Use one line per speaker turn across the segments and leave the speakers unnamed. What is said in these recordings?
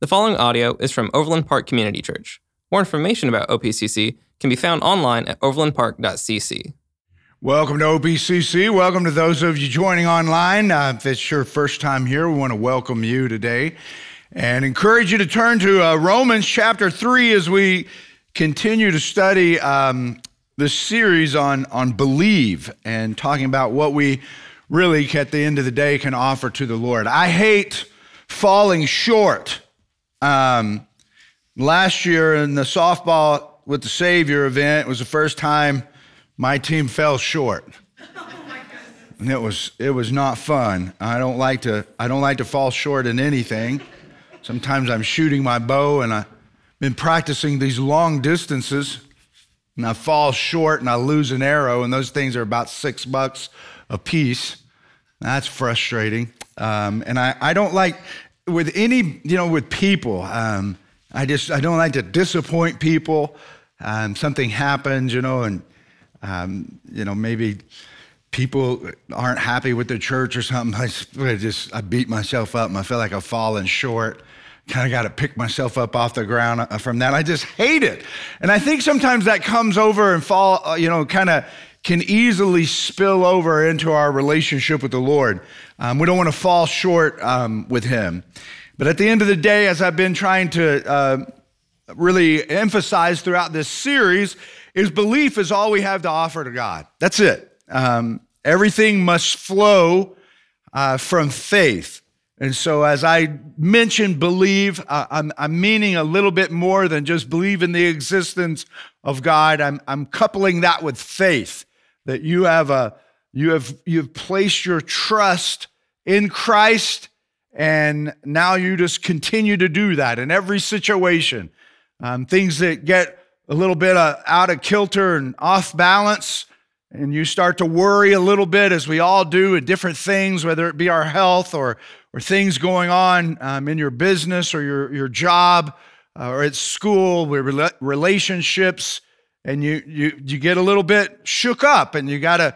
The following audio is from Overland Park Community Church. More information about OPCC can be found online at overlandpark.cc.
Welcome to OPCC. Welcome to those of you joining online. Uh, if it's your first time here, we want to welcome you today and encourage you to turn to uh, Romans chapter 3 as we continue to study um, this series on, on believe and talking about what we really, at the end of the day, can offer to the Lord. I hate falling short. Um, last year in the softball with the Savior event, it was the first time my team fell short. and it was it was not fun. I don't like to I don't like to fall short in anything. Sometimes I'm shooting my bow and I've been practicing these long distances and I fall short and I lose an arrow, and those things are about six bucks a piece. That's frustrating. Um, and I, I don't like, with any, you know, with people, um, I just, I don't like to disappoint people. Um, something happens, you know, and, um, you know, maybe people aren't happy with the church or something. I just, I beat myself up and I feel like I've fallen short kind of got to pick myself up off the ground uh, from that. I just hate it. And I think sometimes that comes over and fall, uh, you know, kind of can easily spill over into our relationship with the Lord. Um, we don't want to fall short um, with Him. But at the end of the day, as I've been trying to uh, really emphasize throughout this series, is belief is all we have to offer to God. That's it. Um, everything must flow uh, from faith. And so, as I mentioned, believe, uh, I'm, I'm, meaning a little bit more than just believe in the existence of God. I'm, I'm coupling that with faith that you have a you have you've placed your trust in Christ, and now you just continue to do that in every situation. Um, things that get a little bit uh, out of kilter and off balance, and you start to worry a little bit, as we all do, at different things, whether it be our health or or things going on um, in your business or your, your job uh, or at school with relationships and you, you, you get a little bit shook up and you got to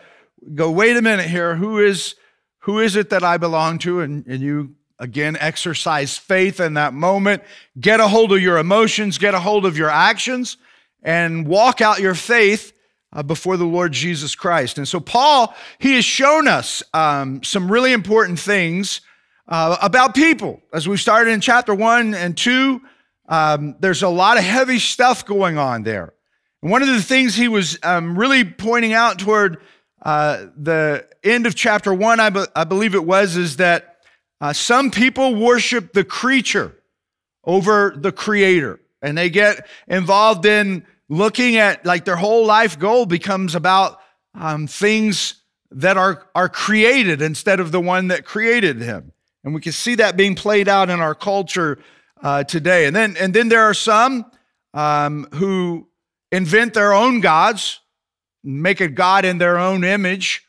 go wait a minute here who is who is it that i belong to and, and you again exercise faith in that moment get a hold of your emotions get a hold of your actions and walk out your faith uh, before the lord jesus christ and so paul he has shown us um, some really important things uh, about people. As we started in chapter one and two, um, there's a lot of heavy stuff going on there. One of the things he was um, really pointing out toward uh, the end of chapter one, I, be- I believe it was, is that uh, some people worship the creature over the creator. And they get involved in looking at like their whole life goal becomes about um, things that are, are created instead of the one that created him. And we can see that being played out in our culture uh, today. And then, and then there are some um, who invent their own gods, make a God in their own image,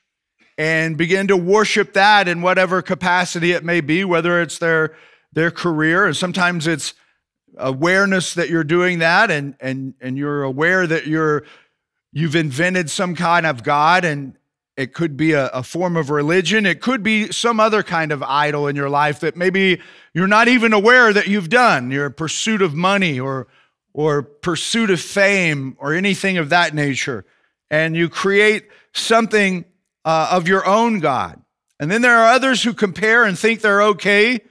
and begin to worship that in whatever capacity it may be, whether it's their, their career, and sometimes it's awareness that you're doing that and, and, and you're aware that you're, you've invented some kind of God and, it could be a, a, form of religion. It could be some other kind of idol in your life that maybe you're not even aware that you've done. Your pursuit of money or, or pursuit of fame or anything of that nature. And you create something uh, of your own God. And then there are others who compare and think they're okay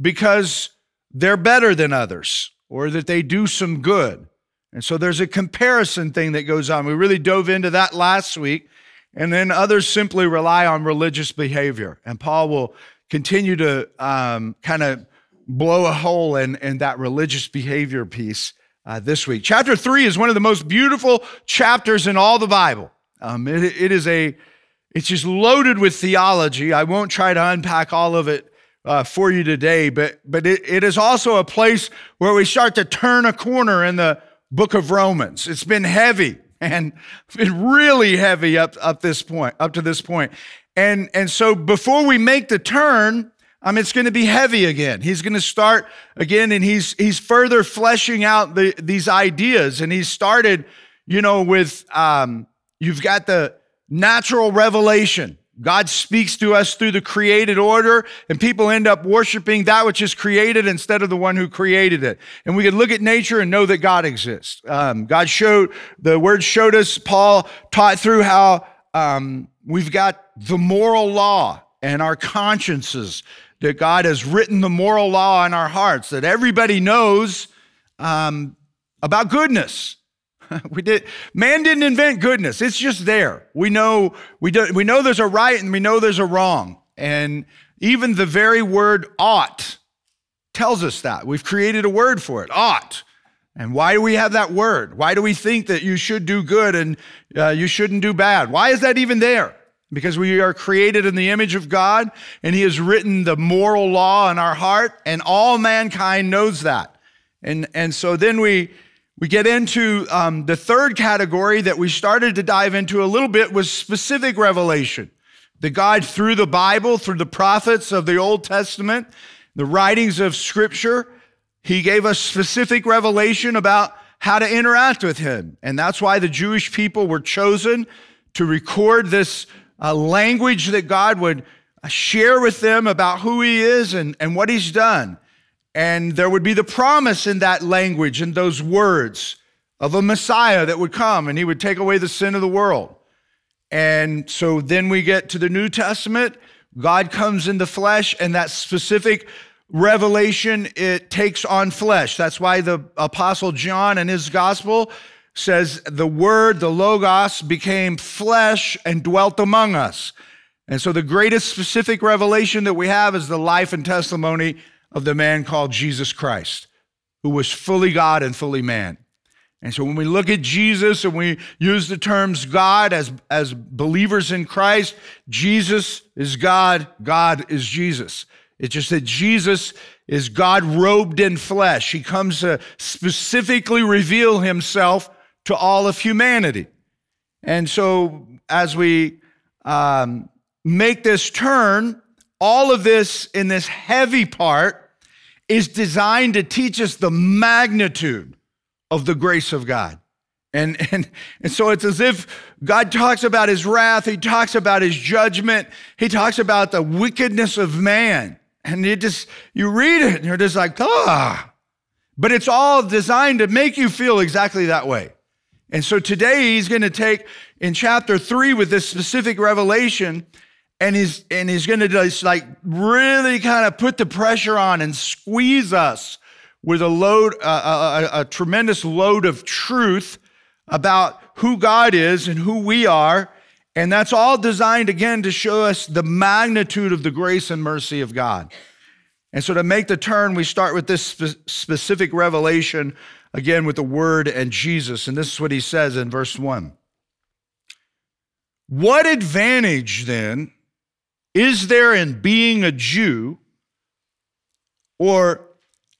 because they're better than others or that they do some good. And so there's a comparison thing that goes on. We really dove into that last week. And then others simply rely on religious behavior. And Paul will continue to um, kind of blow a hole in, in that religious behavior piece uh, this week. Chapter three is one of the most beautiful chapters in all the Bible. Um, it, it is a, it's just loaded with theology. I won't try to unpack all of it uh, for you today, but but it, it is also a place where we start to turn a corner in the book of Romans. It's been heavy and been really heavy up, up this point, up to this point. And, and so before we make the turn, um, it's going to be heavy again. He's going to start again, and he's he's further fleshing out the, these ideas. And he started, you know, with um, you've got the natural revelation God speaks to us through the created order, and people end up worshiping that which is created instead of the one who created it. And we can look at nature and know that God exists. Um, God showed, the word showed us, Paul taught through how um, we've got the moral law and our consciences, that God has written the moral law in our hearts, that everybody knows um, about goodness we did man didn't invent goodness. It's just there. We know we do, we know there's a right and we know there's a wrong. And even the very word ought tells us that. We've created a word for it, ought. And why do we have that word? Why do we think that you should do good and uh, you shouldn't do bad? Why is that even there? Because we are created in the image of God and He has written the moral law in our heart, and all mankind knows that. And, and so then we, we get into um, the third category that we started to dive into a little bit was specific revelation. The God through the Bible, through the prophets of the Old Testament, the writings of Scripture, He gave us specific revelation about how to interact with Him. And that's why the Jewish people were chosen to record this uh, language that God would share with them about who He is and, and what He's done. And there would be the promise in that language and those words of a Messiah that would come and he would take away the sin of the world. And so then we get to the New Testament. God comes in the flesh, and that specific revelation, it takes on flesh. That's why the Apostle John in his gospel says, The Word, the Logos, became flesh and dwelt among us. And so the greatest specific revelation that we have is the life and testimony of the man called Jesus Christ, who was fully God and fully man. And so when we look at Jesus and we use the terms God as, as believers in Christ, Jesus is God, God is Jesus. It's just that Jesus is God robed in flesh. He comes to specifically reveal himself to all of humanity. And so as we um, make this turn, all of this in this heavy part is designed to teach us the magnitude of the grace of God. And, and, and so it's as if God talks about his wrath, he talks about his judgment, he talks about the wickedness of man. And you just, you read it and you're just like, ah. But it's all designed to make you feel exactly that way. And so today he's going to take in chapter three with this specific revelation and he's and he's going to just like really kind of put the pressure on and squeeze us with a load uh, a, a, tremendous load of truth about who God is and who we are and that's all designed again to show us the magnitude of the grace and mercy of God. And so to make the turn we start with this spe- specific revelation again with the word and Jesus and this is what he says in verse 1. What advantage then is there in being a Jew or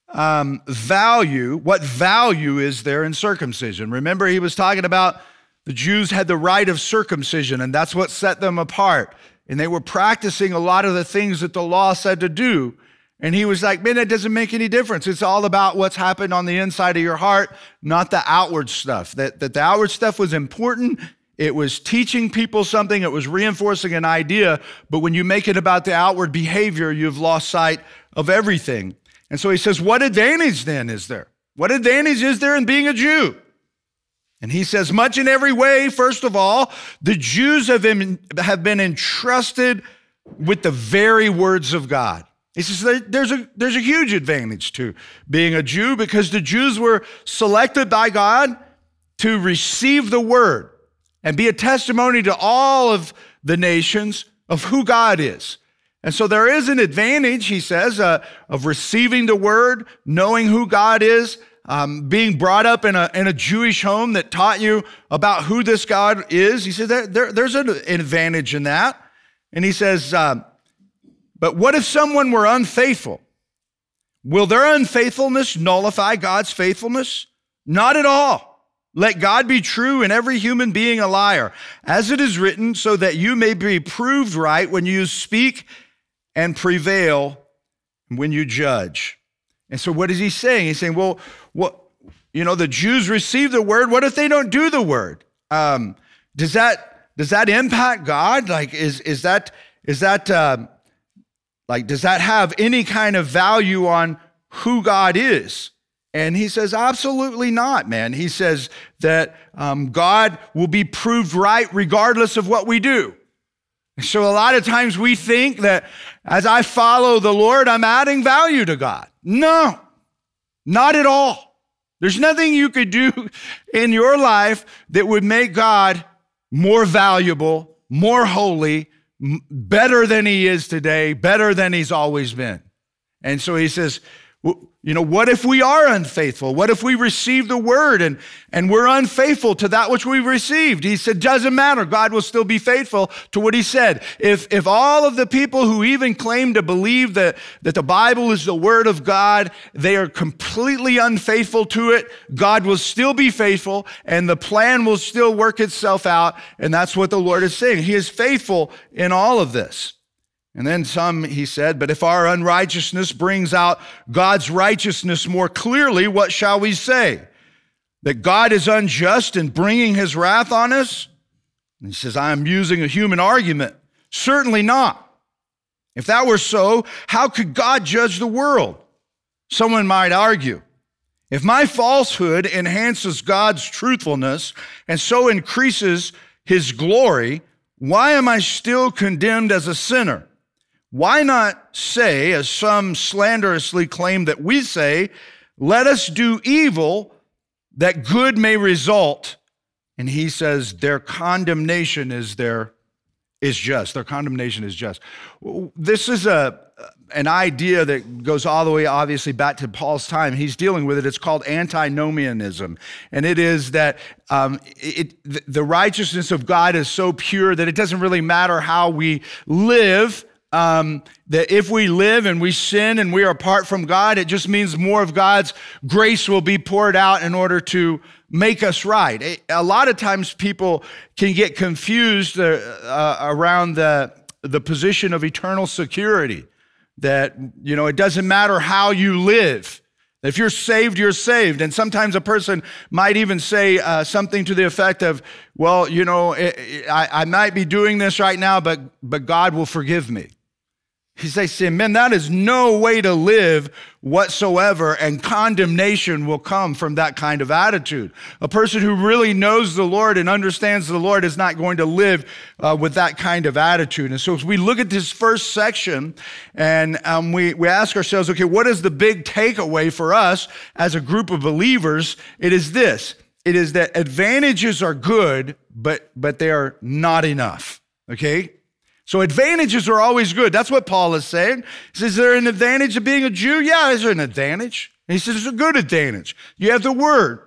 um, value? What value is there in circumcision? Remember, he was talking about the Jews had the rite of circumcision, and that's what set them apart. And they were practicing a lot of the things that the law said to do. And he was like, man, that doesn't make any difference. It's all about what's happened on the inside of your heart, not the outward stuff. That, that the outward stuff was important it was teaching people something, it was reinforcing an idea, but when you make it about the outward behavior, you've lost sight of everything. And so he says, What advantage then is there? What advantage is there in being a Jew? And he says, Much in every way, first of all, the Jews have been, have been entrusted with the very words of God. He says there's a, there's a huge advantage to being a Jew because the Jews were selected by God to receive the word and be a testimony to all of the nations of who God is. And so there is an advantage, he says, uh, of receiving the word, knowing who God is, um, being brought up in a, in a Jewish home that taught you about who this God is. He says there, there, there's an advantage in that. And he says, uh, but what if someone were unfaithful? Will their unfaithfulness nullify God's faithfulness? Not at all. Let God be true and every human being a liar, as it is written, so that you may be proved right when you speak and prevail when you judge. And so, what is he saying? He's saying, well, what, you know, the Jews receive the word. What if they don't do the word? Um, does that does that impact God? Like, is, is that, is that, uh, like, does that have any kind of value on who God is? And he says, absolutely not, man. He says that um, God will be proved right regardless of what we do. So a lot of times we think that as I follow the Lord, I'm adding value to God. No, not at all. There's nothing you could do in your life that would make God more valuable, more holy, better than he is today, better than he's always been. And so he says, you know, what if we are unfaithful? What if we receive the word and, and we're unfaithful to that which we've received? He said, doesn't matter. God will still be faithful to what he said. If, if all of the people who even claim to believe that, that the Bible is the word of God, they are completely unfaithful to it, God will still be faithful and the plan will still work itself out. And that's what the Lord is saying. He is faithful in all of this. And then some, he said, but if our unrighteousness brings out God's righteousness more clearly, what shall we say? That God is unjust in bringing his wrath on us? And he says, I am using a human argument. Certainly not. If that were so, how could God judge the world? Someone might argue. If my falsehood enhances God's truthfulness and so increases his glory, why am I still condemned as a sinner? Why not say, as some slanderously claim that we say, let us do evil that good may result? And he says their condemnation is their is just. Their condemnation is just. This is a an idea that goes all the way obviously back to Paul's time. He's dealing with it. It's called antinomianism. And it is that um, it, the righteousness of God is so pure that it doesn't really matter how we live um, that if we live and we sin and we are apart from God, it just means more of God's grace will be poured out in order to make us right. A lot of times people can get confused uh, uh, around the, the position of eternal security, that, you know, it doesn't matter how you live. If you're saved, you're saved. And sometimes a person might even say uh, something to the effect of, well, you know, it, it, I, I might be doing this right now, but, but God will forgive me. He's saying, man, that is no way to live whatsoever, and condemnation will come from that kind of attitude. A person who really knows the Lord and understands the Lord is not going to live uh, with that kind of attitude. And so, as we look at this first section and um, we, we ask ourselves, okay, what is the big takeaway for us as a group of believers? It is this it is that advantages are good, but, but they are not enough. Okay? So advantages are always good. That's what Paul is saying. He says, Is there an advantage of being a Jew? Yeah, there's an advantage. And he says, It's a good advantage. You have the word.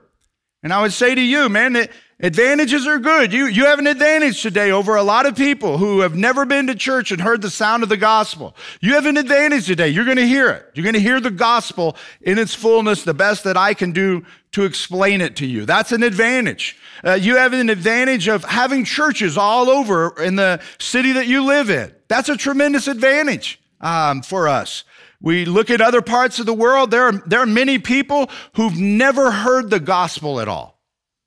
And I would say to you, man, advantages are good. You, you have an advantage today over a lot of people who have never been to church and heard the sound of the gospel. You have an advantage today. You're going to hear it. You're going to hear the gospel in its fullness, the best that I can do to explain it to you. That's an advantage. Uh, you have an advantage of having churches all over in the city that you live in. That's a tremendous advantage um, for us. We look at other parts of the world, there are, there are many people who've never heard the gospel at all.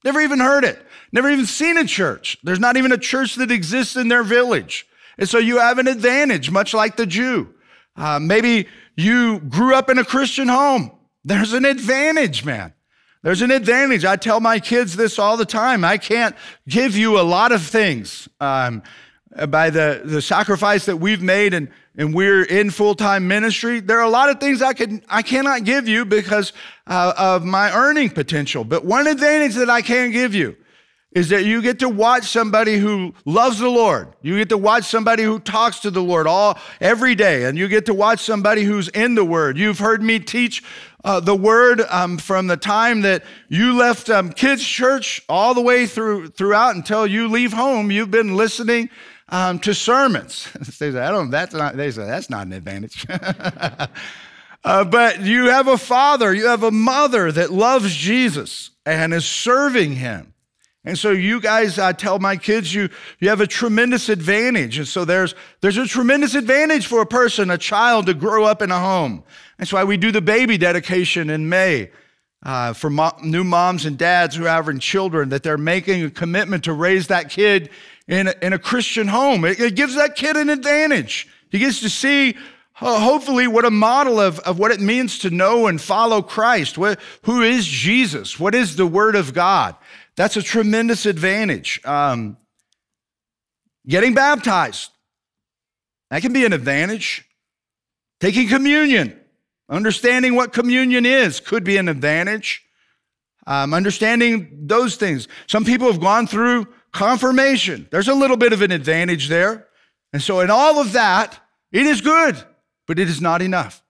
Never even heard it. Never even seen a church. There's not even a church that exists in their village. And so you have an advantage, much like the Jew. Uh, maybe you grew up in a Christian home. There's an advantage, man. There's an advantage. I tell my kids this all the time. I can't give you a lot of things um, by the, the sacrifice that we've made and, and we're in full-time ministry. There are a lot of things I, can, I cannot give you because uh, of my earning potential. But one advantage that I can give you is that you get to watch somebody who loves the Lord. You get to watch somebody who talks to the Lord all every day, and you get to watch somebody who's in the Word. You've heard me teach uh, the Word um, from the time that you left um, kids' church all the way through throughout until you leave home. You've been listening um, to sermons. they say, "I don't." That's not. They say that's not an advantage. uh, but you have a father, you have a mother that loves Jesus and is serving Him. And so you guys, I tell my kids, you, you have a tremendous advantage. And so there's, there's a tremendous advantage for a person, a child to grow up in a home. That's why we do the baby dedication in May uh, for mo- new moms and dads who are having children, that they're making a commitment to raise that kid in a, in a Christian home. It, it gives that kid an advantage. He gets to see uh, hopefully what a model of, of what it means to know and follow Christ. What, who is Jesus? What is the Word of God? That's a tremendous advantage. Um, getting baptized, that can be an advantage. Taking communion, understanding what communion is, could be an advantage. Um, understanding those things. Some people have gone through confirmation. There's a little bit of an advantage there. And so, in all of that, it is good, but it is not enough.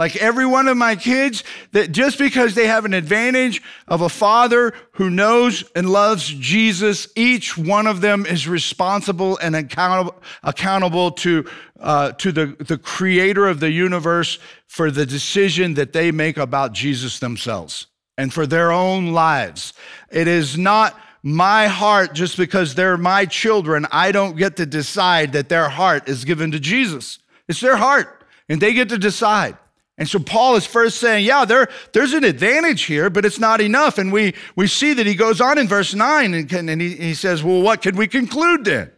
Like every one of my kids, that just because they have an advantage of a father who knows and loves Jesus, each one of them is responsible and accountable, accountable to, uh, to the, the creator of the universe for the decision that they make about Jesus themselves and for their own lives. It is not my heart just because they're my children. I don't get to decide that their heart is given to Jesus. It's their heart, and they get to decide. And so Paul is first saying, yeah, there, there's an advantage here, but it's not enough. And we, we see that he goes on in verse 9 and, and he, he says, well, what could we conclude then?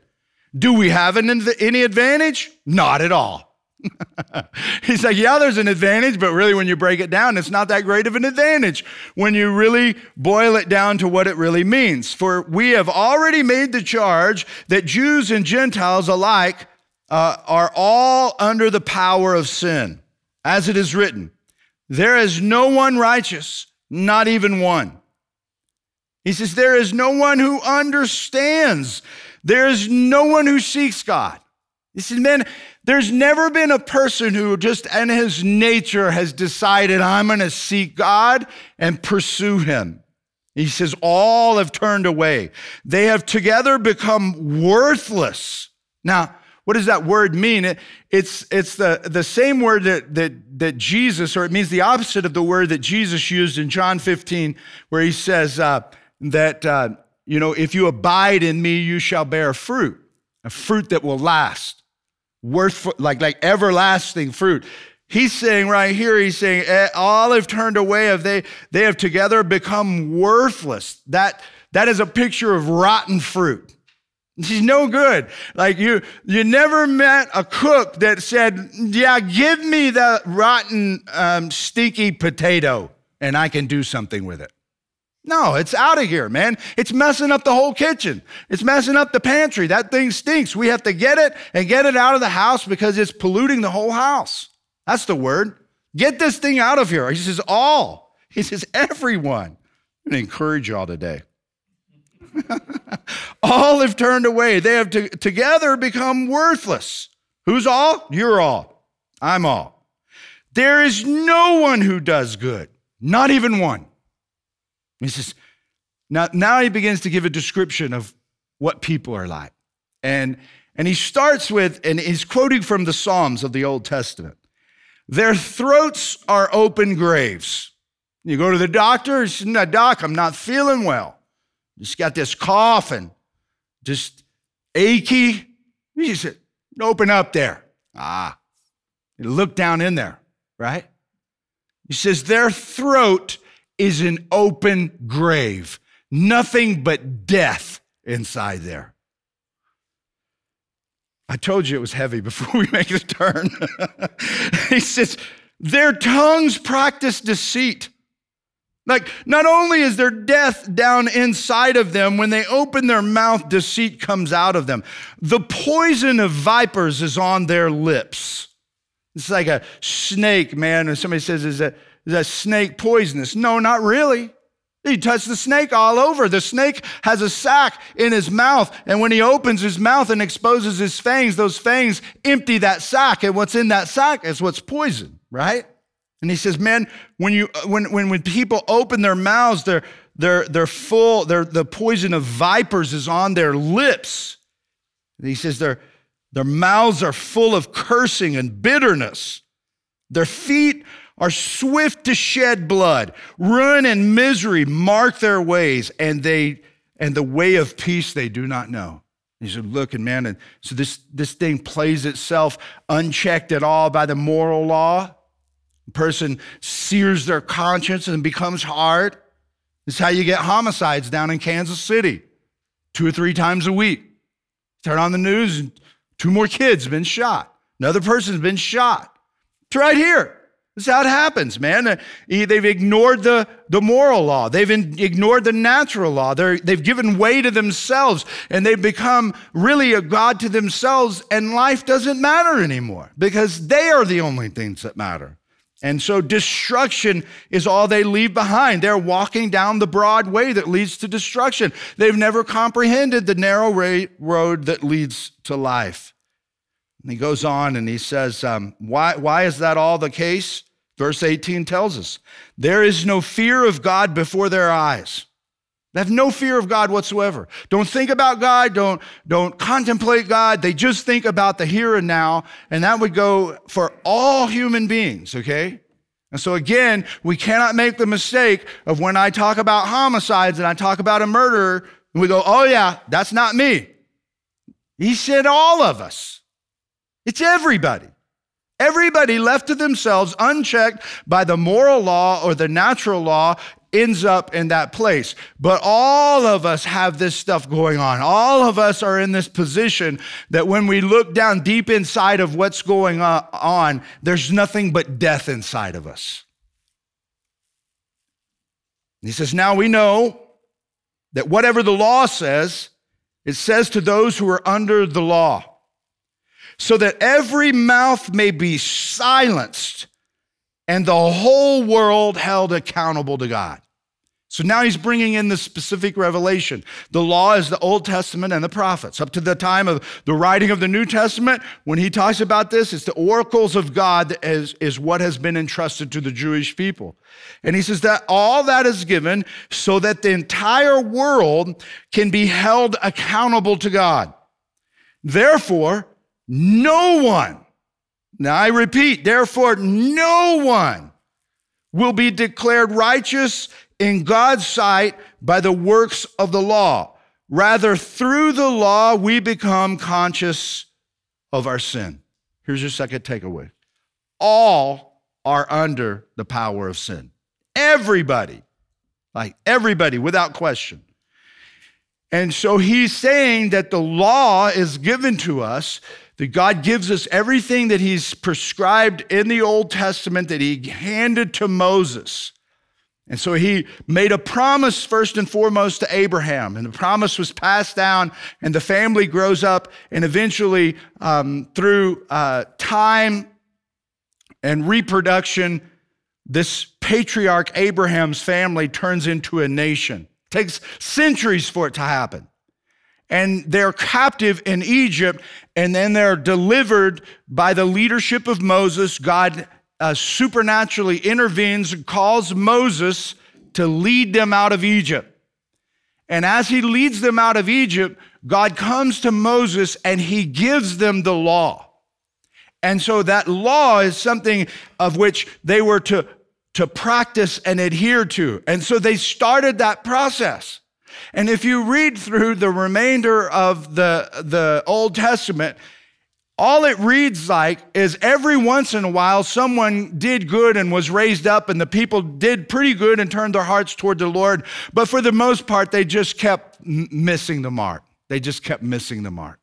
Do we have an, any advantage? Not at all. He's like, yeah, there's an advantage, but really, when you break it down, it's not that great of an advantage when you really boil it down to what it really means. For we have already made the charge that Jews and Gentiles alike uh, are all under the power of sin as it is written, there is no one righteous, not even one. He says, There is no one who understands. There is no one who seeks God. He says, Man, there's never been a person who just in his nature has decided, I'm going to seek God and pursue him. He says, All have turned away. They have together become worthless. Now, what does that word mean? It, it's it's the, the same word that, that, that Jesus, or it means the opposite of the word that Jesus used in John 15, where he says uh, that, uh, you know, if you abide in me, you shall bear fruit, a fruit that will last, worth, like, like everlasting fruit. He's saying right here, he's saying, eh, all have turned away, have they, they have together become worthless. That, that is a picture of rotten fruit. She's no good. Like you, you never met a cook that said, "Yeah, give me the rotten, um, stinky potato, and I can do something with it." No, it's out of here, man. It's messing up the whole kitchen. It's messing up the pantry. That thing stinks. We have to get it and get it out of the house because it's polluting the whole house. That's the word. Get this thing out of here. He says, all. He says, everyone. I'm going to encourage y'all today. all have turned away. They have to, together become worthless. Who's all? You're all. I'm all. There is no one who does good, not even one. He says, now, now he begins to give a description of what people are like. And, and he starts with, and he's quoting from the Psalms of the Old Testament. Their throats are open graves. You go to the doctor, says, no, Doc, I'm not feeling well. Just got this cough and just achy. He said, open up there. Ah, look down in there, right? He says, their throat is an open grave, nothing but death inside there. I told you it was heavy before we make the turn. he says, their tongues practice deceit. Like, not only is there death down inside of them, when they open their mouth, deceit comes out of them. The poison of vipers is on their lips. It's like a snake, man. When somebody says, is that, is that snake poisonous? No, not really. You touch the snake all over. The snake has a sac in his mouth, and when he opens his mouth and exposes his fangs, those fangs empty that sac, and what's in that sac is what's poison, right? And he says, man, when, you, uh, when, when, when people open their mouths, they're, they're, they're full, they're, the poison of vipers is on their lips. And he says, their, their mouths are full of cursing and bitterness. Their feet are swift to shed blood. Ruin and misery mark their ways, and they and the way of peace they do not know. He said, look, and man, and so this, this thing plays itself unchecked at all by the moral law person sears their conscience and becomes hard. It's how you get homicides down in Kansas City two or three times a week. Turn on the news, and two more kids have been shot. Another person's been shot. It's right here. This is how it happens, man. They've ignored the, the moral law. They've ignored the natural law. they they've given way to themselves and they've become really a God to themselves, and life doesn't matter anymore because they are the only things that matter. And so destruction is all they leave behind. They're walking down the broad way that leads to destruction. They've never comprehended the narrow road that leads to life. And he goes on and he says, um, why, why is that all the case? Verse 18 tells us there is no fear of God before their eyes. They have no fear of God whatsoever. Don't think about God. Don't, don't contemplate God. They just think about the here and now. And that would go for all human beings, okay? And so again, we cannot make the mistake of when I talk about homicides and I talk about a murderer, and we go, oh yeah, that's not me. He said all of us. It's everybody. Everybody left to themselves, unchecked by the moral law or the natural law, ends up in that place. But all of us have this stuff going on. All of us are in this position that when we look down deep inside of what's going on, there's nothing but death inside of us. He says, Now we know that whatever the law says, it says to those who are under the law so that every mouth may be silenced and the whole world held accountable to God. So now he's bringing in the specific revelation. The law is the Old Testament and the prophets. Up to the time of the writing of the New Testament, when he talks about this, it's the oracles of God is, is what has been entrusted to the Jewish people. And he says that all that is given so that the entire world can be held accountable to God. Therefore, no one, now I repeat, therefore, no one will be declared righteous in God's sight by the works of the law. Rather, through the law, we become conscious of our sin. Here's your second takeaway all are under the power of sin. Everybody, like everybody, without question. And so he's saying that the law is given to us that God gives us everything that He's prescribed in the Old Testament that He handed to Moses. And so He made a promise first and foremost to Abraham, and the promise was passed down, and the family grows up, and eventually, um, through uh, time and reproduction, this patriarch Abraham's family turns into a nation. It takes centuries for it to happen and they're captive in Egypt, and then they're delivered by the leadership of Moses. God uh, supernaturally intervenes and calls Moses to lead them out of Egypt. And as he leads them out of Egypt, God comes to Moses and he gives them the law. And so that law is something of which they were to, to practice and adhere to. And so they started that process. And if you read through the remainder of the, the Old Testament, all it reads like is every once in a while someone did good and was raised up, and the people did pretty good and turned their hearts toward the Lord. But for the most part, they just kept missing the mark. They just kept missing the mark.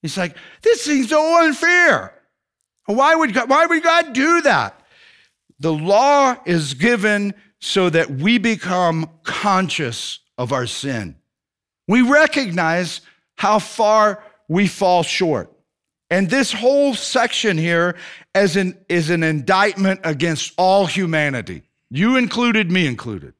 He's like, this seems so unfair. Why would God, why would God do that? The law is given so that we become conscious of our sin. We recognize how far we fall short. And this whole section here is an, is an indictment against all humanity, you included, me included.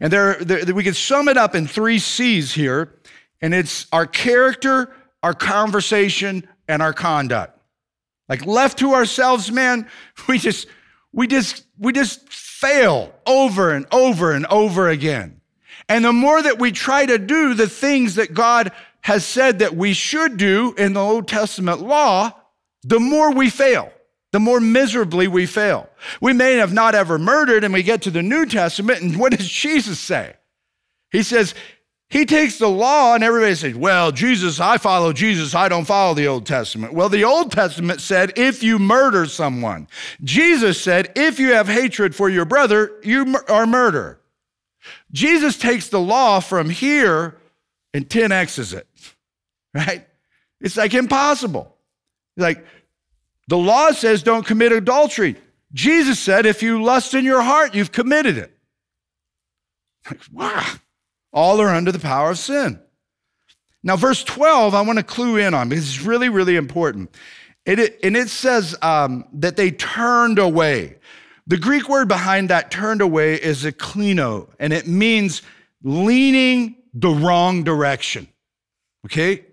And there, there, we can sum it up in three C's here, and it's our character, our conversation, and our conduct. Like left to ourselves, man, we just, we just, we just fail over and over and over again. And the more that we try to do the things that God has said that we should do in the Old Testament law, the more we fail, the more miserably we fail. We may have not ever murdered, and we get to the New Testament, and what does Jesus say? He says, he takes the law, and everybody says, Well, Jesus, I follow Jesus, I don't follow the Old Testament. Well, the Old Testament said, If you murder someone. Jesus said, If you have hatred for your brother, you are murder. Jesus takes the law from here and 10x's it, right? It's like impossible. Like the law says don't commit adultery. Jesus said if you lust in your heart, you've committed it. Like, wow. All are under the power of sin. Now, verse 12, I want to clue in on because it's really, really important. It, and it says um, that they turned away. The Greek word behind that turned away is ekklino, and it means leaning the wrong direction. Okay?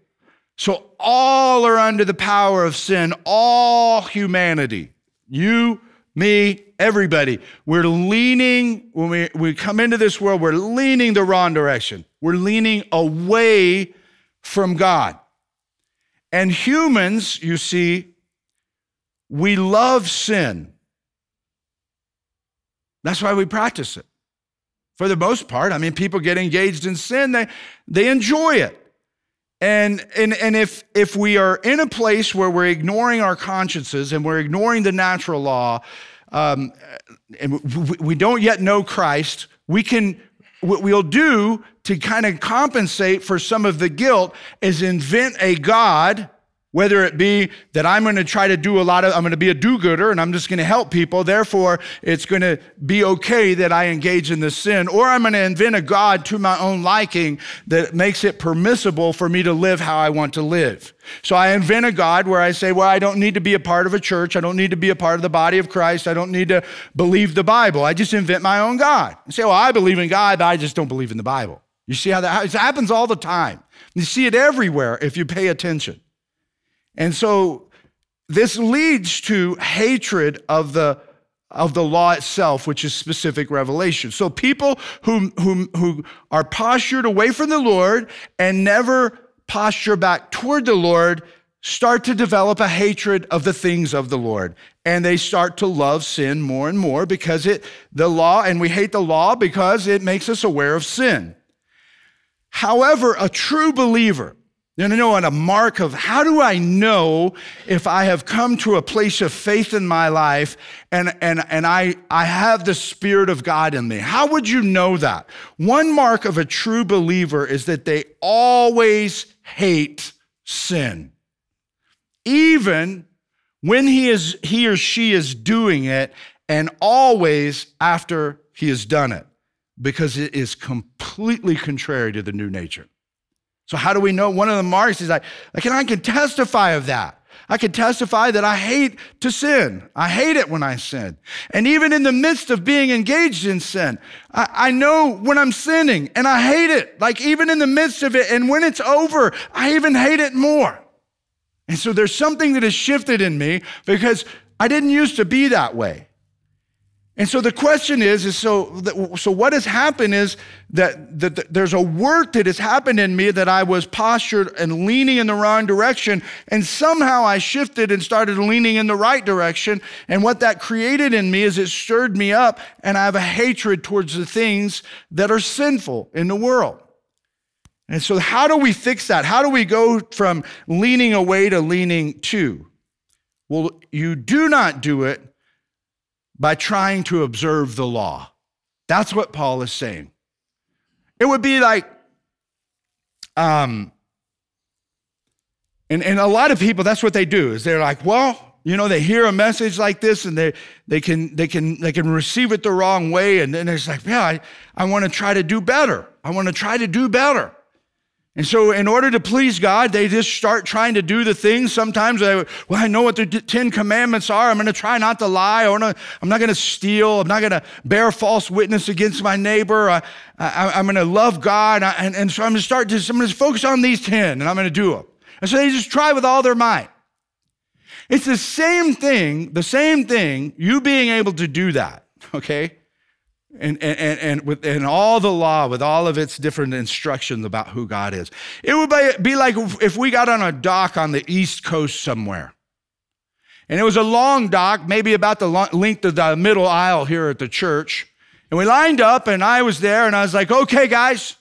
So all are under the power of sin, all humanity. You, me, everybody. We're leaning, when we, we come into this world, we're leaning the wrong direction. We're leaning away from God. And humans, you see, we love sin. That's why we practice it. For the most part, I mean, people get engaged in sin, they, they enjoy it. And, and, and if, if we are in a place where we're ignoring our consciences and we're ignoring the natural law, um, and we, we don't yet know Christ, we can what we'll do to kind of compensate for some of the guilt is invent a God, whether it be that I'm going to try to do a lot of, I'm going to be a do gooder and I'm just going to help people. Therefore, it's going to be okay that I engage in this sin. Or I'm going to invent a God to my own liking that makes it permissible for me to live how I want to live. So I invent a God where I say, well, I don't need to be a part of a church. I don't need to be a part of the body of Christ. I don't need to believe the Bible. I just invent my own God. I say, well, I believe in God, but I just don't believe in the Bible. You see how that happens all the time. You see it everywhere if you pay attention. And so this leads to hatred of the of the law itself, which is specific revelation. So people who, who, who are postured away from the Lord and never posture back toward the Lord start to develop a hatred of the things of the Lord. And they start to love sin more and more because it, the law, and we hate the law because it makes us aware of sin. However, a true believer, you know what a mark of how do I know if I have come to a place of faith in my life and, and, and I, I have the Spirit of God in me? How would you know that? One mark of a true believer is that they always hate sin. Even when he, is, he or she is doing it, and always after he has done it, because it is completely contrary to the new nature. So, how do we know? One of the marks is like, like and I can testify of that. I can testify that I hate to sin. I hate it when I sin. And even in the midst of being engaged in sin, I, I, know when I'm sinning and I hate it. Like even in the midst of it, and when it's over, I even hate it more. And so there's something that has shifted in me because I didn't used to be that way. And so the question is, is so, so what has happened is that, that there's a work that has happened in me that I was postured and leaning in the wrong direction. And somehow I shifted and started leaning in the right direction. And what that created in me is it stirred me up and I have a hatred towards the things that are sinful in the world. And so how do we fix that? How do we go from leaning away to leaning to? Well, you do not do it by trying to observe the law. That's what Paul is saying. It would be like, um, and, and a lot of people, that's what they do, is they're like, well, you know, they hear a message like this and they, they, can, they, can, they can receive it the wrong way. And then it's like, yeah, I, I want to try to do better. I want to try to do better. And so, in order to please God, they just start trying to do the things. Sometimes they, well, I know what the Ten Commandments are. I'm going to try not to lie, or I'm not going to steal. I'm not going to bear false witness against my neighbor. I, am going to love God, and, and so I'm going to start. I'm going to focus on these ten, and I'm going to do them. And so they just try with all their might. It's the same thing. The same thing. You being able to do that. Okay and, and, and, with, and all the law with all of its different instructions about who God is. It would be like if we got on a dock on the East Coast somewhere. And it was a long dock, maybe about the length of the middle aisle here at the church. And we lined up, and I was there, and I was like, okay, guys,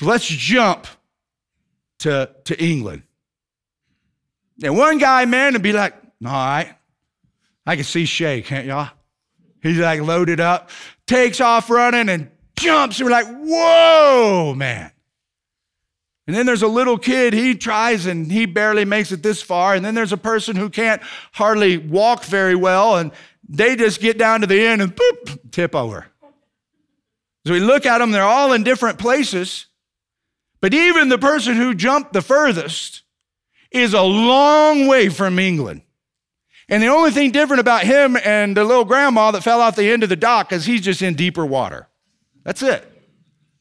let's jump to, to England. And one guy, man, would be like, all right, I can see Shay, can't y'all? He's like loaded up, takes off running and jumps. And we're like, whoa, man. And then there's a little kid, he tries and he barely makes it this far. And then there's a person who can't hardly walk very well, and they just get down to the end and boop, tip over. So we look at them, they're all in different places. But even the person who jumped the furthest is a long way from England. And the only thing different about him and the little grandma that fell off the end of the dock is he's just in deeper water. That's it.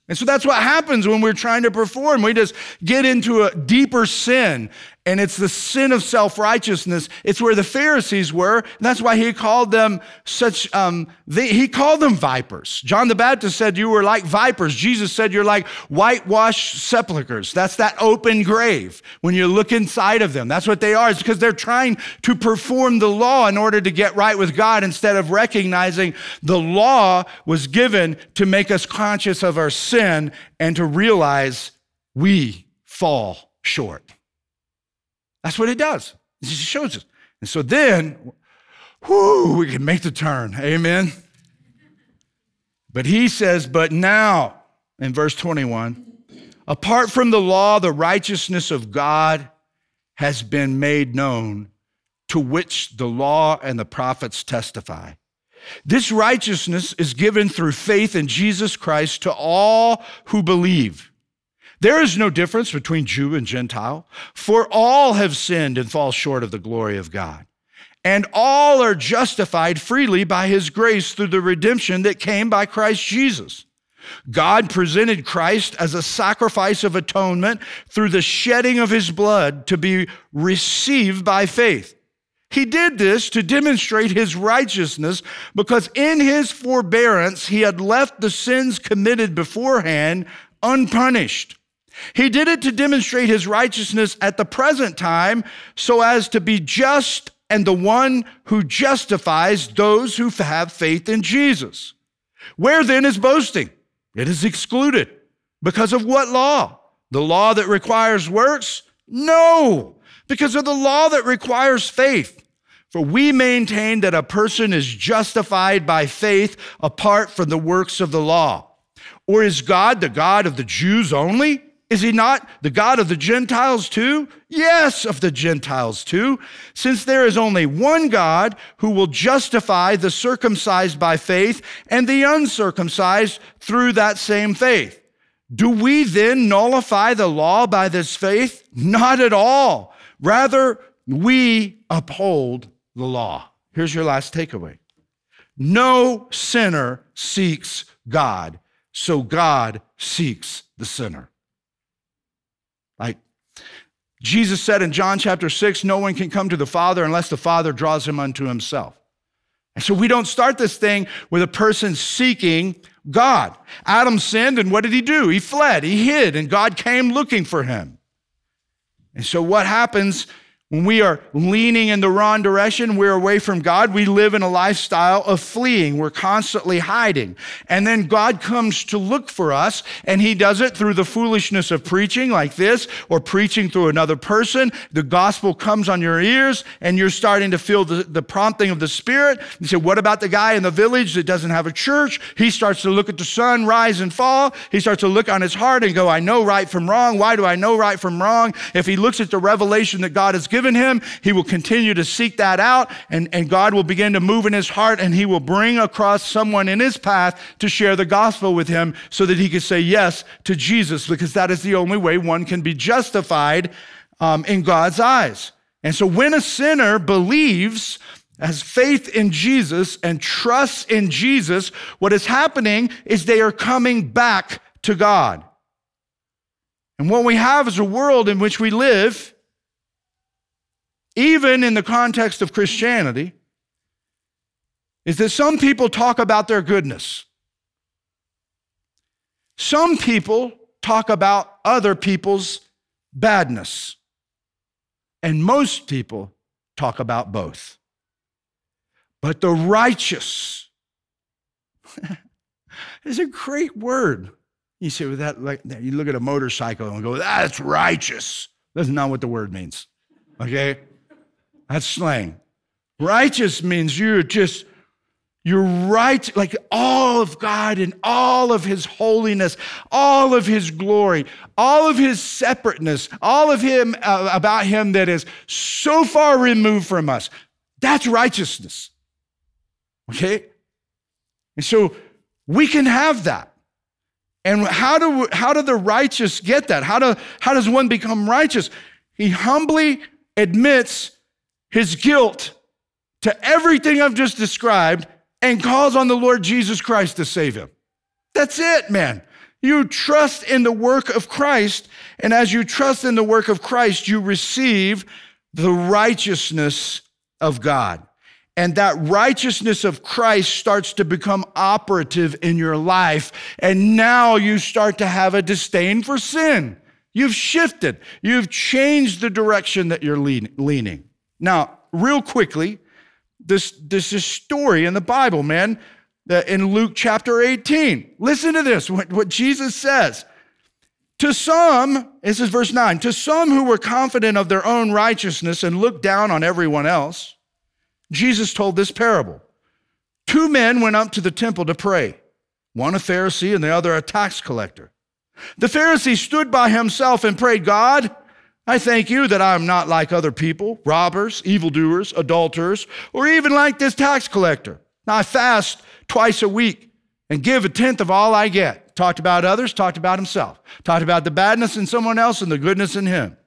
And so that's what happens when we're trying to perform. We just get into a deeper sin and it's the sin of self righteousness. It's where the Pharisees were. That's why he called them such, um, they, he called them vipers. John the Baptist said, You were like vipers. Jesus said, You're like whitewashed sepulchres. That's that open grave when you look inside of them. That's what they are. It's because they're trying to perform the law in order to get right with God instead of recognizing the law was given to make us conscious of our sin and to realize we fall short. That's what it does. It just shows us. And so then, whoo, we can make the turn. Amen. But he says, but now, in verse 21, apart from the law, the righteousness of God has been made known, to which the law and the prophets testify. This righteousness is given through faith in Jesus Christ to all who believe. There is no difference between Jew and Gentile, for all have sinned and fall short of the glory of God. And all are justified freely by his grace through the redemption that came by Christ Jesus. God presented Christ as a sacrifice of atonement through the shedding of his blood to be received by faith. He did this to demonstrate his righteousness because in his forbearance he had left the sins committed beforehand unpunished. He did it to demonstrate his righteousness at the present time so as to be just and the one who justifies those who have faith in Jesus. Where then is boasting? It is excluded. Because of what law? The law that requires works? No, because of the law that requires faith. For we maintain that a person is justified by faith apart from the works of the law. Or is God the God of the Jews only? Is he not the God of the Gentiles too? Yes, of the Gentiles too, since there is only one God who will justify the circumcised by faith and the uncircumcised through that same faith. Do we then nullify the law by this faith? Not at all. Rather, we uphold the law. Here's your last takeaway no sinner seeks God, so God seeks the sinner. Jesus said in John chapter 6, no one can come to the Father unless the Father draws him unto himself. And so we don't start this thing with a person seeking God. Adam sinned, and what did he do? He fled, he hid, and God came looking for him. And so what happens when we are leaning in the wrong direction, we're away from God. We live in a lifestyle of fleeing. We're constantly hiding. And then God comes to look for us, and He does it through the foolishness of preaching like this, or preaching through another person. The gospel comes on your ears, and you're starting to feel the, the prompting of the Spirit. You say, What about the guy in the village that doesn't have a church? He starts to look at the sun rise and fall. He starts to look on his heart and go, I know right from wrong. Why do I know right from wrong? If he looks at the revelation that God has given, given him. He will continue to seek that out, and, and God will begin to move in his heart, and he will bring across someone in his path to share the gospel with him so that he can say yes to Jesus, because that is the only way one can be justified um, in God's eyes. And so when a sinner believes, has faith in Jesus and trusts in Jesus, what is happening is they are coming back to God. And what we have is a world in which we live even in the context of Christianity, is that some people talk about their goodness. Some people talk about other people's badness. And most people talk about both. But the righteous is a great word. You say, well, that like you look at a motorcycle and go, that's righteous. That's not what the word means. Okay? That's slang. Righteous means you're just You're right, like all of God and all of His holiness, all of His glory, all of His separateness, all of Him uh, about Him that is so far removed from us. That's righteousness. Okay? And so we can have that. And how do, how do the righteous get that? How, do, how does one become righteous? He humbly admits his guilt to everything I've just described and calls on the Lord Jesus Christ to save him. That's it, man. You trust in the work of Christ, and as you trust in the work of Christ, you receive the righteousness of God. And that righteousness of Christ starts to become operative in your life. And now you start to have a disdain for sin. You've shifted, you've changed the direction that you're leaning. Now, real quickly, this, this is story in the Bible, man, that in Luke chapter 18. Listen to this, what, what Jesus says. To some, this is verse 9, to some who were confident of their own righteousness and looked down on everyone else, Jesus told this parable. Two men went up to the temple to pray, one a Pharisee and the other a tax collector. The Pharisee stood by himself and prayed, God, I thank you that I am not like other people, robbers, evildoers, adulterers, or even like this tax collector. Now I fast twice a week and give a tenth of all I get. Talked about others, talked about himself. Talked about the badness in someone else and the goodness in him.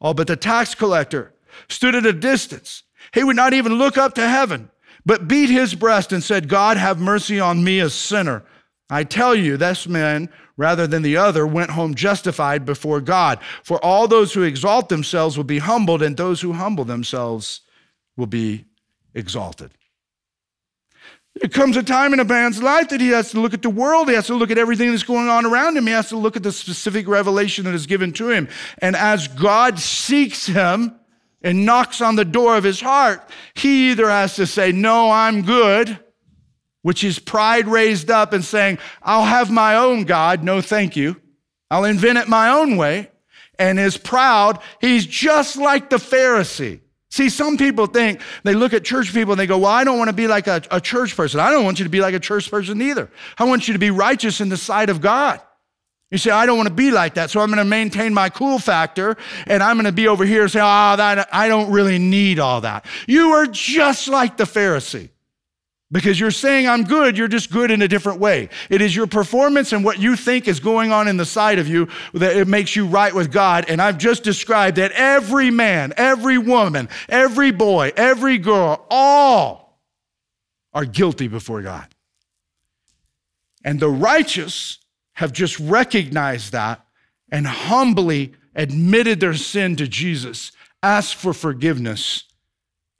Oh, but the tax collector stood at a distance. He would not even look up to heaven, but beat his breast and said, God, have mercy on me, a sinner. I tell you, this man rather than the other, went home justified before God. For all those who exalt themselves will be humbled, and those who humble themselves will be exalted. There comes a time in a man's life that he has to look at the world. He has to look at everything that's going on around him. He has to look at the specific revelation that is given to him. And as God seeks him and knocks on the door of his heart, he either has to say, No, I'm good, which is pride raised up and saying, I'll have my own God. No, thank you. I'll invent it my own way. And is proud. He's just like the Pharisee. See, some people think, they look at church people and they go, Well, I don't want to be like a, a church person. I don't want you to be like a church person either. I want you to be righteous in the sight of God. You say, I don't want to be like that, so I'm going to maintain my cool factor and I'm going to be over here and say, Oh, ah, that, I don't really need all that. You are just like the Pharisee. Because you're saying I'm good, you're just good in a different way. It is your performance and what you think is going on in the side of you that it makes you right with God. And I've just described that every man, every woman, every boy, every girl, all are guilty before God. And the righteous have just recognized that and humbly admitted their sin to Jesus, asked for forgiveness,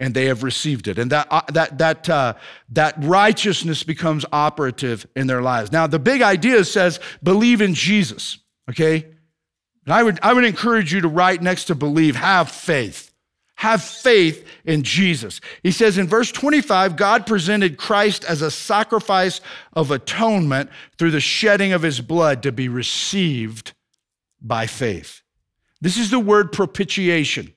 and they have received it. And that, uh, that, that, uh, that righteousness becomes operative in their lives. Now, the big idea says believe in Jesus, okay? And I would, I would encourage you to write next to believe, have faith. Have faith in Jesus. He says in verse 25, God presented Christ as a sacrifice of atonement through the shedding of his blood to be received by faith. This is the word propitiation.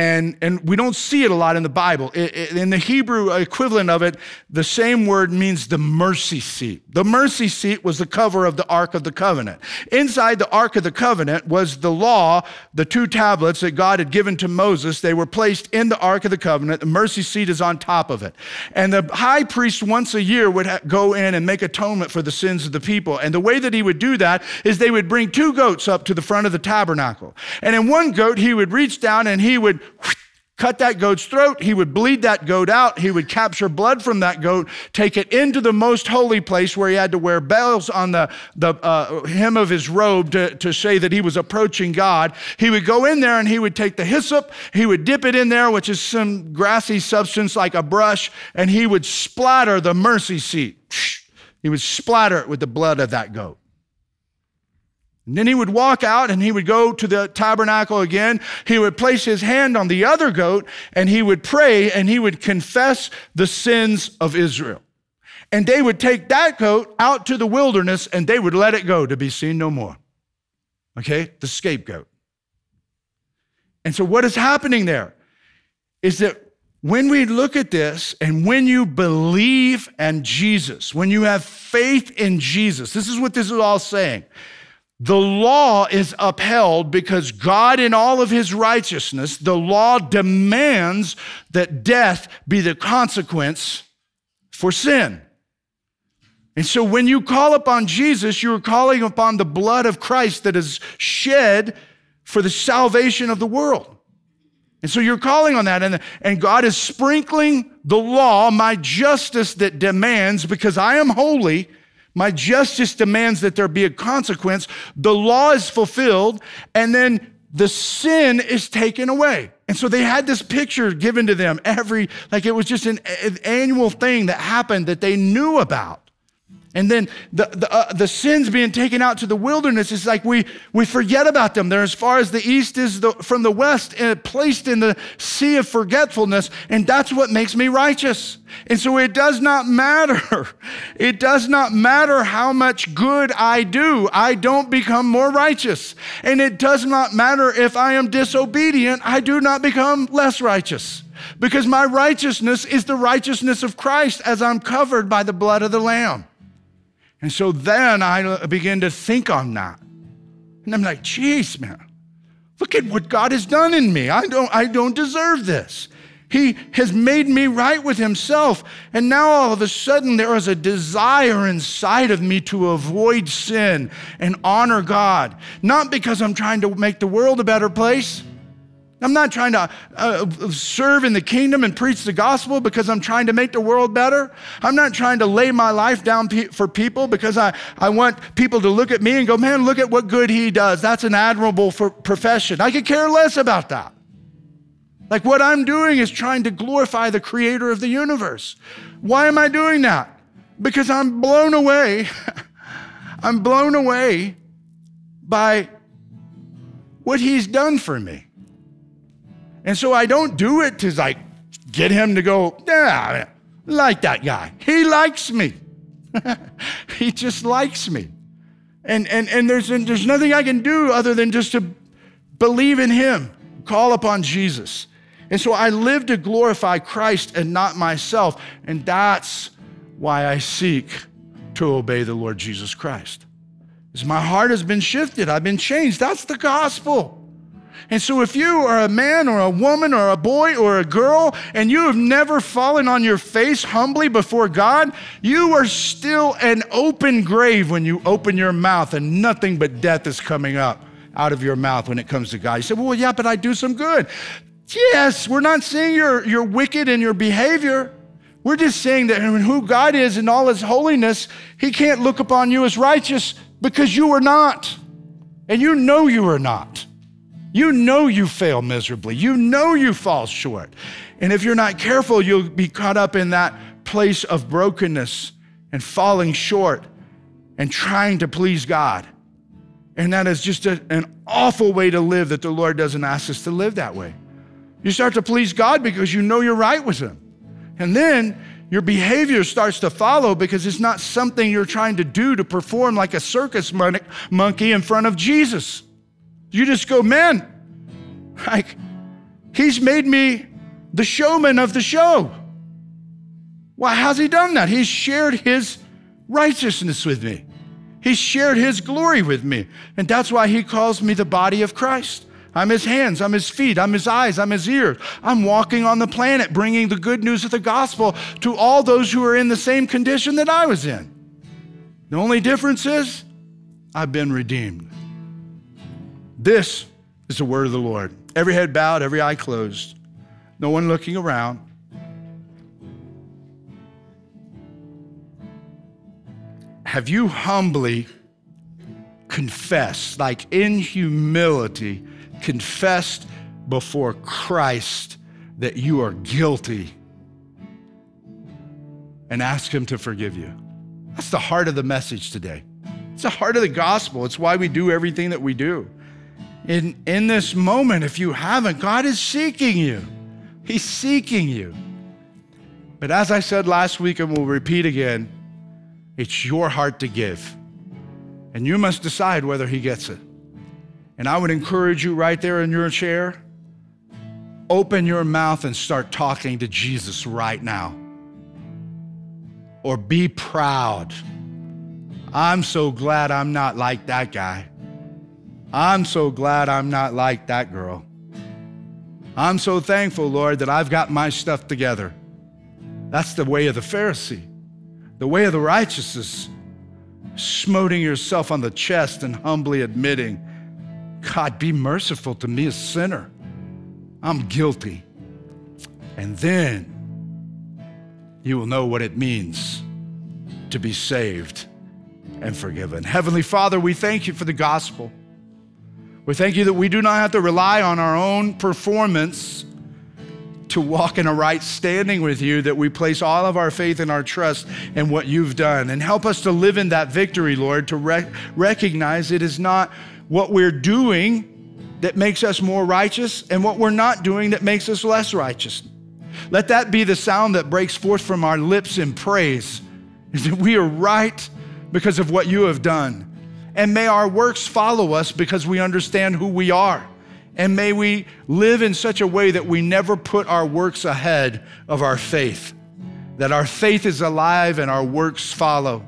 And, and we don't see it a lot in the Bible. in the Hebrew equivalent of it, the same word means the mercy seat. The mercy seat was the cover of the Ark of the Covenant. Inside the Ark of the Covenant was the law, the two tablets that God had given to Moses. They were placed in the Ark of the Covenant. The mercy seat is on top of it. And the high priest once a year would ha- go in and make atonement for the sins of the people. And the way that he would do that is they would bring two goats up to the front of the tabernacle. And in one goat, he would reach down and he would cut that goat's throat. He would bleed that goat out. He would capture blood from that goat, take it into the most holy place where he had to wear bells on the, the uh, hem of his robe to, to say that he was approaching God. He would go in there and he would take the hyssop, he would dip it in there, which is some grassy substance like a brush, and he would splatter the mercy seat. He would splatter it with the blood of that goat. And then he would walk out and he would go to the tabernacle again. He would place his hand on the other goat and he would pray and he would confess the sins of Israel. And they would take that goat out to the wilderness and they would let it go to be seen no more. Okay? The scapegoat. And so, what is happening there is that when we look at this and when you believe in Jesus, when you have faith in Jesus, this is what this is all saying. The law is upheld because God, in all of his righteousness, the law demands that death be the consequence for sin. And so when you call upon Jesus, you're calling upon the blood of Christ that is shed for the salvation of the world. And so you're calling on that, and, and God is sprinkling the law, my justice that demands, because I am holy my justice demands that there be a consequence. The law is fulfilled, and then the sin is taken away. And so they had this picture given to them every, like it was just an, an annual thing that happened that they knew about. And then the, the, uh, the sins being taken out to the wilderness is like we, we forget about them. They're as far as the east is the, from the west, and uh, placed in the sea of forgetfulness. And that's what makes me righteous. And so it does not matter. It does not matter how much good I do. I don't become more righteous. And it does not matter if I am disobedient. I do not become less righteous. Because my righteousness is the righteousness of Christ as I'm covered by the blood of the Lamb. And so then I begin to think on that. And I'm like, geez, man, look at what God has done in me. I don't, I don't deserve this. He has made me right with himself. And now all of a sudden there is a desire inside of me to avoid sin and honor God. Not because I'm trying to make the world a better place, I'm not trying to uh, serve in the kingdom and preach the gospel because I'm trying to make the world better. I'm not trying to lay my life down pe- for people because I, I want people to look at me and go, man, look at what good he does. That's an admirable profession. I could care less about that. Like what I'm doing is trying to glorify the creator of the universe. Why am I doing that? Because I'm blown away. I'm blown away by what he's done for me. And so I don't do it to like get him to go, yeah, like that guy. He likes me. he just likes me. And, and, and there's, there's nothing I can do other than just to believe in him, call upon Jesus. And so I live to glorify Christ and not myself. And that's why I seek to obey the Lord Jesus Christ. Because my heart has been shifted, I've been changed. That's the gospel. And so, if you are a man or a woman or a boy or a girl and you have never fallen on your face humbly before God, you are still an open grave when you open your mouth and nothing but death is coming up out of your mouth when it comes to God. You say, Well, yeah, but I do some good. Yes, we're not saying you're, you're wicked in your behavior. We're just saying that who God is in all his holiness, he can't look upon you as righteous because you are not. And you know you are not. You know you fail miserably. You know you fall short. And if you're not careful, you'll be caught up in that place of brokenness and falling short and trying to please God. And that is just a, an awful way to live that the Lord doesn't ask us to live that way. You start to please God because you know you're right with Him. And then your behavior starts to follow because it's not something you're trying to do to perform like a circus monkey in front of Jesus. You just go, man, like, he's made me the showman of the show. Why, how's he done that? He's shared his righteousness with me. He's shared his glory with me. And that's why he calls me the body of Christ. I'm his hands, I'm his feet, I'm his eyes, I'm his ears. I'm walking on the planet bringing the good news of the gospel to all those who are in the same condition that I was in. The only difference is I've been redeemed. This is the word of the Lord. Every head bowed, every eye closed, no one looking around. Have you humbly confessed, like in humility, confessed before Christ that you are guilty and ask Him to forgive you? That's the heart of the message today. It's the heart of the gospel. It's why we do everything that we do in, in this moment, if you haven't, God is seeking you. He's seeking you. But as I said last week, and we'll repeat again, it's your heart to give. And you must decide whether He gets it. And I would encourage you right there in your chair open your mouth and start talking to Jesus right now. Or be proud. I'm so glad I'm not like that guy. I'm so glad I'm not like that girl. I'm so thankful, Lord, that I've got my stuff together. That's the way of the Pharisee. The way of the righteous is smoting yourself on the chest and humbly admitting, God, be merciful to me, a sinner. I'm guilty. And then you will know what it means to be saved and forgiven. Heavenly Father, we thank you for the gospel. We thank you that we do not have to rely on our own performance to walk in a right standing with you, that we place all of our faith and our trust in what you've done. And help us to live in that victory, Lord, to rec- recognize it is not what we're doing that makes us more righteous and what we're not doing that makes us less righteous. Let that be the sound that breaks forth from our lips in praise, is that we are right because of what you have done. And may our works follow us because we understand who we are. And may we live in such a way that we never put our works ahead of our faith, that our faith is alive and our works follow,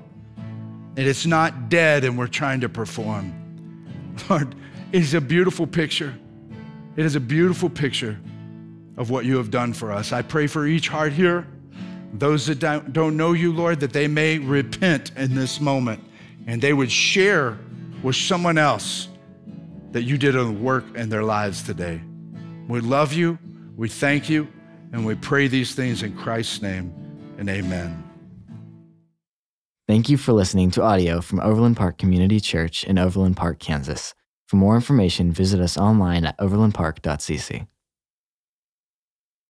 and it's not dead and we're trying to perform. Lord, it is a beautiful picture. It is a beautiful picture of what you have done for us. I pray for each heart here, those that don't know you, Lord, that they may repent in this moment and they would share with someone else that you did a work in their lives today. We love you, we thank you, and we pray these things in Christ's name, and amen.
Thank you for listening to audio from Overland Park Community Church in Overland Park, Kansas. For more information, visit us online at overlandpark.cc.